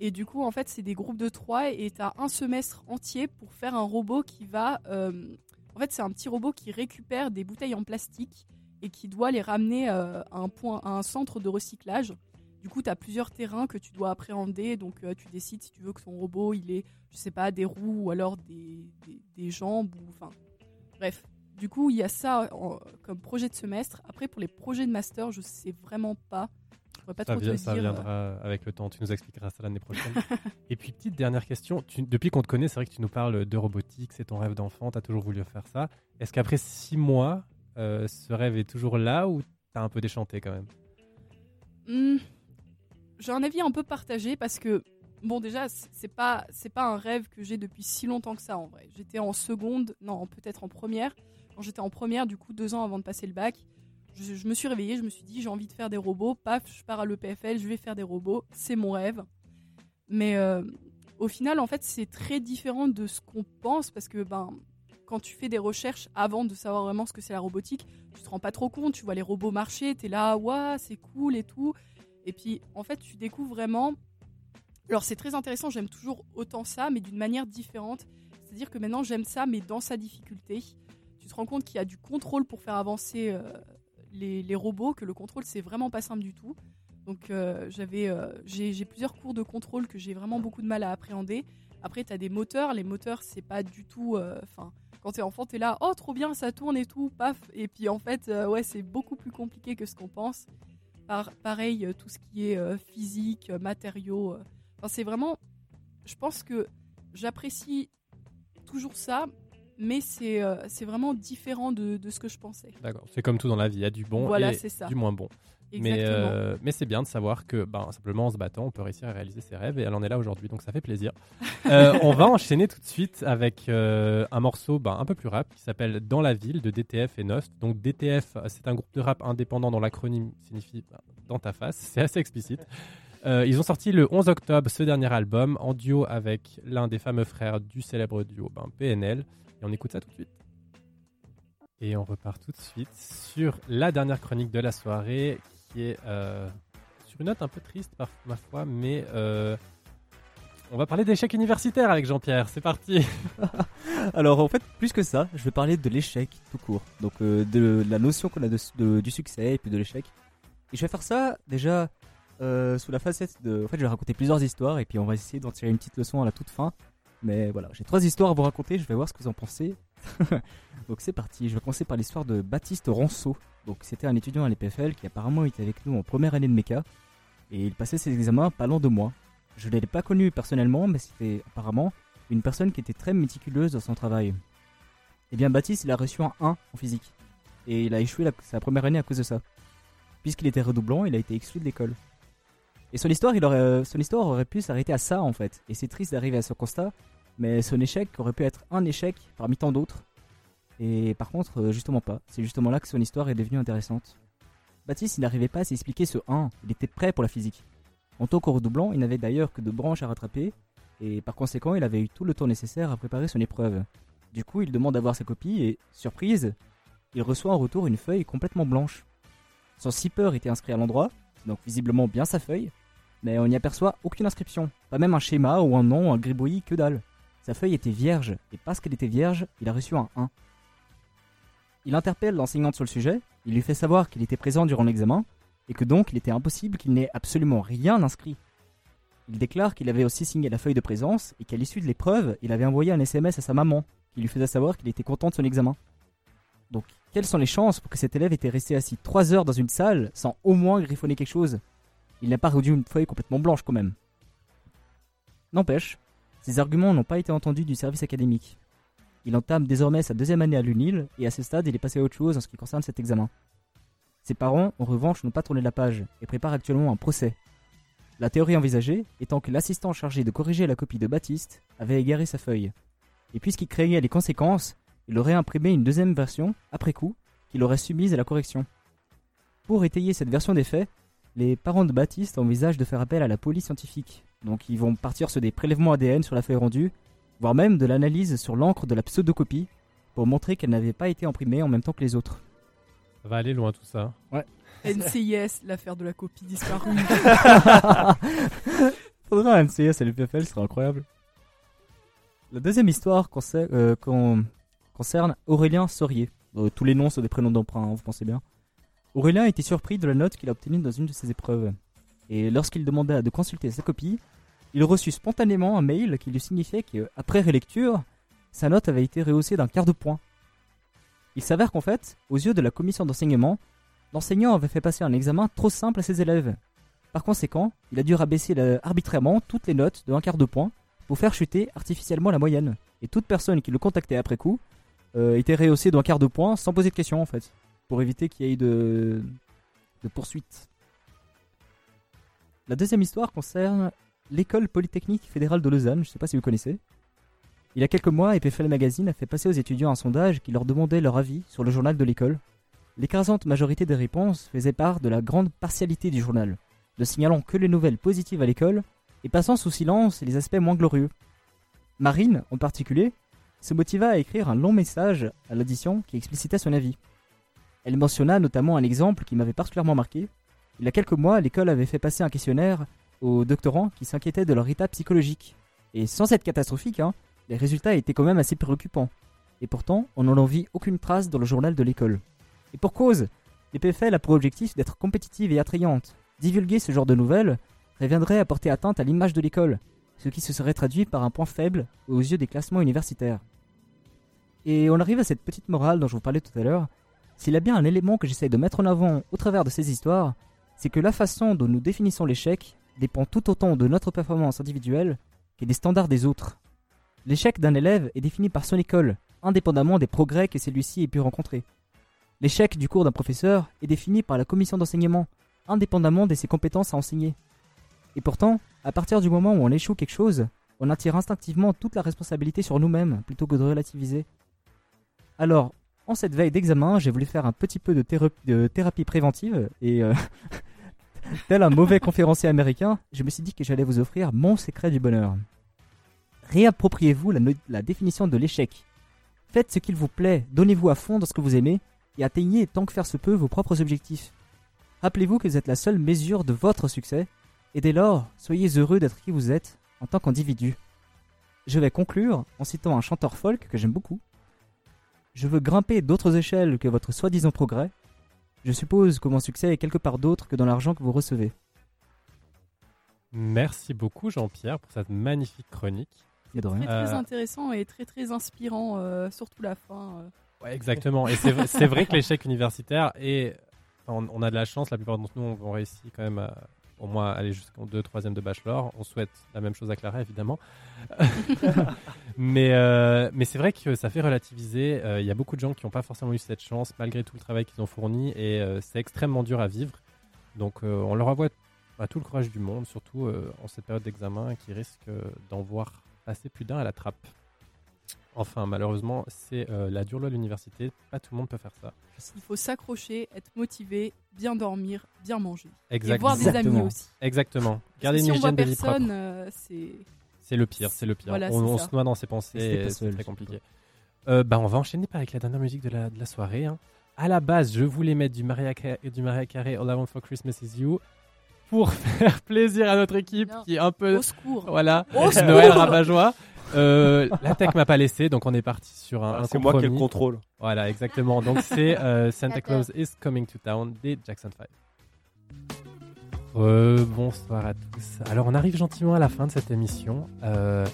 Et du coup, en fait, c'est des groupes de trois et tu as un semestre entier pour faire un robot qui va. euh, en fait, c'est un petit robot qui récupère des bouteilles en plastique et qui doit les ramener euh, à, un point, à un centre de recyclage. Du coup, tu as plusieurs terrains que tu dois appréhender. Donc, euh, tu décides si tu veux que ton robot, il ait, je sais pas, des roues ou alors des, des, jambes. Ou, enfin, bref. Du coup, il y a ça comme projet de semestre. Après, pour les projets de master, je sais vraiment pas. Pas Ça, trop vient- te ça dire. euh. viendra avec le temps, tu nous expliqueras ça l'année prochaine. Et puis, petite dernière question, tu- depuis qu'on te connaît, c'est vrai que tu nous parles de robotique, c'est ton rêve d'enfant, tu as toujours voulu faire ça. Est-ce qu'après six mois, euh, ce rêve est toujours là ou t'as un peu déchanté quand même? Hmm, j'ai un avis un peu partagé parce que bon déjà c'est pas c'est pas un rêve que j'ai depuis si longtemps que ça en vrai. J'étais en seconde, non peut-être en première. Quand j'étais en première, du coup deux ans avant de passer le bac, je, me suis réveillée, je me suis dit j'ai envie de faire des robots. Paf, je pars à l'EPFL, je vais faire des robots, c'est mon rêve. Mais euh, au final en fait c'est très différent de ce qu'on pense parce que ben quand tu fais des recherches avant de savoir vraiment ce que c'est la robotique, tu te rends pas trop compte, tu vois les robots marcher, t'es là, waouh, c'est cool et tout. Et puis, en fait, tu découvres vraiment. Alors, c'est très intéressant, j'aime toujours autant ça, mais d'une manière différente. C'est-à-dire que maintenant, j'aime ça, mais dans sa difficulté. Tu te rends compte qu'il y a du contrôle pour faire avancer euh, les, robots, que le contrôle, c'est vraiment pas simple du tout. Donc, euh, j'avais, euh, j'ai plusieurs cours de contrôle que j'ai vraiment beaucoup de mal à appréhender. Après, tu as des moteurs. Les moteurs, c'est pas du tout. euh, Enfin, quand t'es enfant, t'es là, oh, trop bien, ça tourne et tout, paf. Et puis, en fait, ouais, c'est beaucoup plus compliqué que ce qu'on pense. Par, pareil, tout ce qui est physique, matériaux. Enfin, c'est vraiment. Je pense que j'apprécie toujours ça, mais c'est euh, c'est vraiment différent de, de ce que je pensais. D'accord, c'est comme tout dans la vie, il y a du bon Voilà, et ça. du moins bon. Mais, Exactement. euh, mais c'est bien de savoir que ben, simplement en se battant, on peut réussir à réaliser ses rêves et elle en est là aujourd'hui, donc ça fait plaisir. Euh, on va enchaîner tout de suite avec un morceau ben, un peu plus rap qui s'appelle Dans la ville de DTF et Nost. Donc DTF, c'est un groupe de rap indépendant dont l'acronyme signifie ben, dans ta face, c'est assez explicite. Euh, ils ont sorti le 11 octobre ce dernier album en duo avec l'un des fameux frères du célèbre duo ben, PNL. Et on écoute ça tout de suite. Et on repart tout de suite sur la dernière chronique de la soirée, qui est euh, sur une note un peu triste par ma foi, mais euh, on va parler d'échecs universitaires avec Jean-Pierre. C'est parti. Alors en fait, plus que ça, je vais parler de l'échec tout court. Donc euh, de la notion qu'on a du succès et puis de l'échec. Et je vais faire ça déjà sous la facette de... En fait, je vais raconter plusieurs histoires et puis on va essayer d'en tirer une petite leçon à la toute fin. Mais voilà, j'ai trois histoires à vous raconter, je vais voir ce que vous en pensez. Donc c'est parti, je vais commencer par l'histoire de Baptiste Ranceau. Donc c'était un étudiant à l'EPFL qui apparemment était avec nous en première année de méca. Et il passait ses examens pas loin de moi. Je ne l'ai pas connu personnellement, mais c'était apparemment une personne qui était très méticuleuse dans son travail. Eh bien, Baptiste, il a reçu un 1 en physique. Et il a échoué sa première année à cause de ça. Puisqu'il était redoublant, il a été exclu de l'école. Et son histoire, il aurait, euh, son histoire aurait pu s'arrêter à ça, en fait. Et c'est triste d'arriver à ce constat, mais son échec aurait pu être un échec parmi tant d'autres. Et par contre, euh, justement pas. C'est justement là que son histoire est devenue intéressante. Baptiste, il n'arrivait pas à s'expliquer ce 1. Il était prêt pour la physique. En tant que redoublant, il n'avait d'ailleurs que deux branches à rattraper, et par conséquent, il avait eu tout le temps nécessaire à préparer son épreuve. Du coup, il demande d'avoir sa copie et, surprise, il reçoit en retour une feuille complètement blanche. Son zipper était inscrit à l'endroit, donc visiblement bien sa feuille, mais on n'y aperçoit aucune inscription, pas même un schéma ou un nom, un gribouillis, que dalle. Sa feuille était vierge, et parce qu'elle était vierge, il a reçu un 1. Il interpelle l'enseignante sur le sujet, il lui fait savoir qu'il était présent durant l'examen, et que donc il était impossible qu'il n'ait absolument rien inscrit. Il déclare qu'il avait aussi signé la feuille de présence et qu'à l'issue de l'épreuve, il avait envoyé un SMS à sa maman qui lui faisait savoir qu'il était content de son examen. Donc, quelles sont les chances pour que cet élève était resté assis 3 heures dans une salle sans au moins griffonner quelque chose? Il n'a pas rendu une feuille complètement blanche quand même. N'empêche, ces arguments n'ont pas été entendus du service académique. Il entame désormais sa deuxième année à l'UNIL et à ce stade, il est passé à autre chose en ce qui concerne cet examen. Ses parents, en revanche, n'ont pas tourné la page et préparent actuellement un procès. La théorie envisagée étant que l'assistant chargé de corriger la copie de Baptiste avait égaré sa feuille. Et puisqu'il craignait les conséquences, il aurait imprimé une deuxième version, après coup, qu'il aurait soumise à la correction. Pour étayer cette version des faits, les parents de Baptiste envisagent de faire appel à la police scientifique. Donc ils vont partir sur des prélèvements ADN sur la feuille rendue, voire même de l'analyse sur l'encre de la pseudocopie, pour montrer qu'elle n'avait pas été imprimée en même temps que les autres. Ça va aller loin tout ça. NCIS, l'affaire de la copie disparue. Faudra un NCS à l'UPFL, ce serait incroyable. La deuxième histoire euh, con- concerne Aurélien Saurier. Euh, tous les noms sont des prénoms d'emprunt, hein, vous pensez bien. Aurélien était surpris de la note qu'il a obtenue dans une de ses épreuves. Et lorsqu'il demanda de consulter sa copie, il reçut spontanément un mail qui lui signifiait qu'après rélecture, sa note avait été rehaussée d'un quart de point. Il s'avère qu'en fait, aux yeux de la commission d'enseignement, l'enseignant avait fait passer un examen trop simple à ses élèves. Par conséquent, il a dû rabaisser la- arbitrairement toutes les notes de un quart de point pour faire chuter artificiellement la moyenne. Et toute personne qui le contactait après coup euh, était rehaussée d'un quart de point sans poser de questions en fait, pour éviter qu'il y ait de, de poursuites. La deuxième histoire concerne l'école polytechnique fédérale de Lausanne, je ne sais pas si vous connaissez. Il y a quelques mois, EPFL Magazine a fait passer aux étudiants un sondage qui leur demandait leur avis sur le journal de l'école. L'écrasante majorité des réponses faisait part de la grande partialité du journal, ne signalant que les nouvelles positives à l'école et passant sous silence les aspects moins glorieux. Marine, en particulier, se motiva à écrire un long message à l'audition qui explicitait son avis. Elle mentionna notamment un exemple qui m'avait particulièrement marqué. Il y a quelques mois, l'école avait fait passer un questionnaire aux doctorants qui s'inquiétaient de leur état psychologique. Et sans être catastrophique, hein, les résultats étaient quand même assez préoccupants. Et pourtant, on n'en vit aucune trace dans le journal de l'école. Et pour cause, les PFL a pour objectif d'être compétitive et attrayante. Divulguer ce genre de nouvelles reviendrait à porter atteinte à l'image de l'école, ce qui se serait traduit par un point faible aux yeux des classements universitaires. Et on arrive à cette petite morale dont je vous parlais tout à l'heure. S'il y a bien un élément que j'essaye de mettre en avant au travers de ces histoires, c'est que la façon dont nous définissons l'échec dépend tout autant de notre performance individuelle que des standards des autres. L'échec d'un élève est défini par son école, indépendamment des progrès que celui-ci ait pu rencontrer. L'échec du cours d'un professeur est défini par la commission d'enseignement, indépendamment de ses compétences à enseigner. Et pourtant, à partir du moment où on échoue quelque chose, on attire instinctivement toute la responsabilité sur nous-mêmes plutôt que de relativiser. Alors, en cette veille d'examen, j'ai voulu faire un petit peu de, théra- de thérapie préventive et, euh, tel un mauvais conférencier américain, je me suis dit que j'allais vous offrir mon secret du bonheur. Réappropriez-vous la, la définition de l'échec. Faites ce qu'il vous plaît, donnez-vous à fond dans ce que vous aimez et atteignez tant que faire se peut vos propres objectifs. Rappelez-vous que vous êtes la seule mesure de votre succès et dès lors, soyez heureux d'être qui vous êtes en tant qu'individu. Je vais conclure en citant un chanteur folk que j'aime beaucoup. Je veux grimper d'autres échelles que votre soi-disant progrès. Je suppose que mon succès est quelque part d'autre que dans l'argent que vous recevez. Merci beaucoup Jean-Pierre pour cette magnifique chronique. Rien. Très, très Euh, intéressant et très très inspirant, euh, surtout la fin. euh. Ouais, exactement. Et c'est vrai, c'est que l'échec universitaire est. On, on a de la chance, la plupart d'entre nous ont réussi quand même à au moins aller jusqu'en 2 3 de bachelor. On souhaite la même chose à Clara, évidemment. mais euh, mais c'est vrai que ça fait relativiser. Euh, Il y a beaucoup de gens qui n'ont pas forcément eu cette chance, malgré tout le travail qu'ils ont fourni, et euh, c'est extrêmement dur à vivre. Donc on leur envoie bah, tout le courage du monde, surtout en cette période d'examen qui risque d'en voir passer plus d'un à la trappe. Enfin, malheureusement, c'est euh, la dure loi de l'université. Pas tout le monde peut faire ça. Il faut s'accrocher, être motivé, bien dormir, bien manger. Et Exact- voir des amis aussi. Exactement. Garder une si on voit hygiène de vie propre. personne, euh, c'est. C'est le pire, c'est le pire. Voilà, on c'est on ça. se noie dans ses pensées et pas c'est seul, très compliqué. Euh, bah, on va enchaîner par avec la dernière musique de la, de la soirée. hein. À la base, je voulais mettre du Mariah, Carey, du Mariah Carey All I Want for Christmas Is You pour faire plaisir à notre équipe Non. qui est un peu Au secours. voilà Au secours Noël rabat-joie. Euh, la tech m'a pas laissé, donc on est parti sur un, un Ah, c'est moi qui ai le contrôle. Voilà, exactement. Donc c'est euh, Santa Claus is Coming to Town des Jackson 5. Euh, bonsoir à tous. Alors on arrive gentiment à la fin de cette émission. Euh,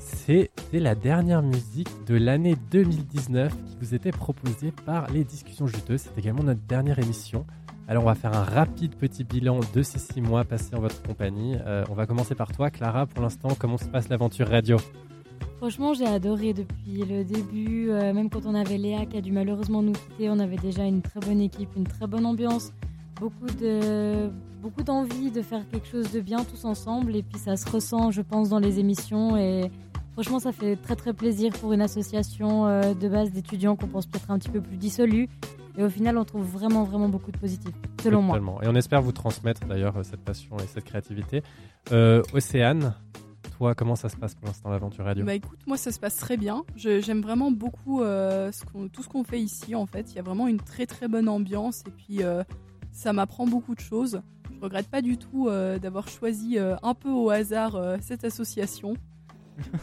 C'était la dernière musique de l'année 2019 qui vous était proposée par les discussions juteuses. C'est également notre dernière émission. Alors on va faire un rapide petit bilan de ces six mois passés en votre compagnie. Euh, on va commencer par toi, Clara. Pour l'instant, comment se passe l'aventure radio? Franchement, j'ai adoré depuis le début. euh, même quand on avait Léa qui a dû malheureusement nous quitter, on avait déjà une très bonne équipe, une très bonne ambiance, beaucoup de beaucoup d'envie de faire quelque chose de bien tous ensemble. Et puis ça se ressent, je pense, dans les émissions. Et franchement, ça fait très très plaisir pour une association euh, de base d'étudiants qu'on pense peut-être un petit peu plus dissolue. Et au final, on trouve vraiment vraiment beaucoup de positifs, selon moi. Et on espère vous transmettre d'ailleurs euh, cette passion et cette créativité. Euh, Océane, toi, comment ça se passe pour l'instant l'aventure radio? Bah écoute, moi ça se passe très bien. J'aime vraiment beaucoup euh, ce tout ce qu'on fait ici en fait. Il y a vraiment une très très bonne ambiance et puis euh, ça m'apprend beaucoup de choses. Je regrette pas du tout euh, d'avoir choisi euh, un peu au hasard euh, cette association.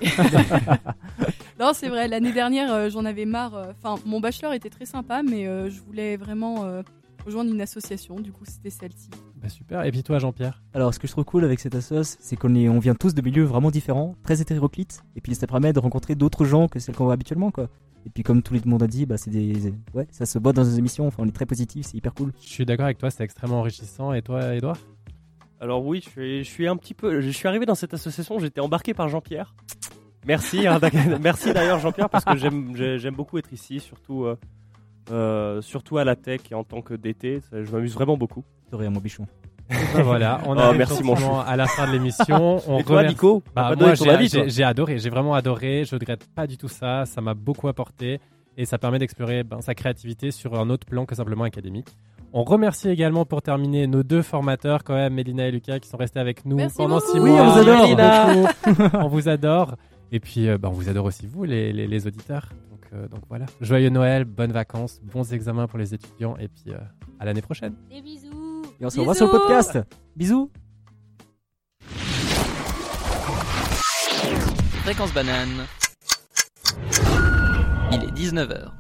non, c'est vrai, l'année dernière euh, j'en avais marre. euh, Enfin, mon bachelor était très sympa, mais euh, je voulais vraiment euh, rejoindre une association. Du coup, c'était celle-ci. Bah, Super. Et puis toi, Jean-Pierre? Alors, ce que je trouve cool avec cette assoce, c'est qu'on est, on vient tous de milieux vraiment différents, très hétéroclites, et puis ça permet de rencontrer d'autres gens que celles qu'on voit habituellement, quoi. Et puis, comme tout le monde a dit, bah, c'est des, ouais, ça se boit dans nos émissions. Enfin, on est très positif, c'est hyper cool. Je suis d'accord avec toi, c'est extrêmement enrichissant. Et toi, Edouard Alors oui, je suis, je suis un petit peu. Je suis arrivé dans cette association, j'étais embarqué par Jean-Pierre. Merci, hein, merci d'ailleurs Jean-Pierre parce que j'aime j'ai- j'aime beaucoup être ici, surtout euh, euh, surtout à la tech et en tant que DT, ça- je m'amuse vraiment beaucoup. De rien, mon bichon. Bah voilà, on Oh, arrive merci, mon à la fin de l'émission. On Et toi, remercie- Nico Bah, j'ai adoré, j'ai vraiment adoré. Je regrette pas du tout ça. Ça m'a beaucoup apporté et ça permet d'explorer ben, sa créativité sur un autre plan que simplement académique. On remercie également pour terminer nos deux formateurs quand même, Mélina et Lucas, qui sont restés avec nous Merci pendant beaucoup. six Oui, mois. on vous adore. On vous adore. Et puis, euh, ben, on vous adore aussi vous, les, les- les auditeurs. Donc, euh, donc voilà. Joyeux Noël, bonnes vacances, bons examens pour les étudiants et puis euh, à l'année prochaine. Des bisous. Et on se revoit sur le podcast. Bisous. Fréquence banane. Il est 19h.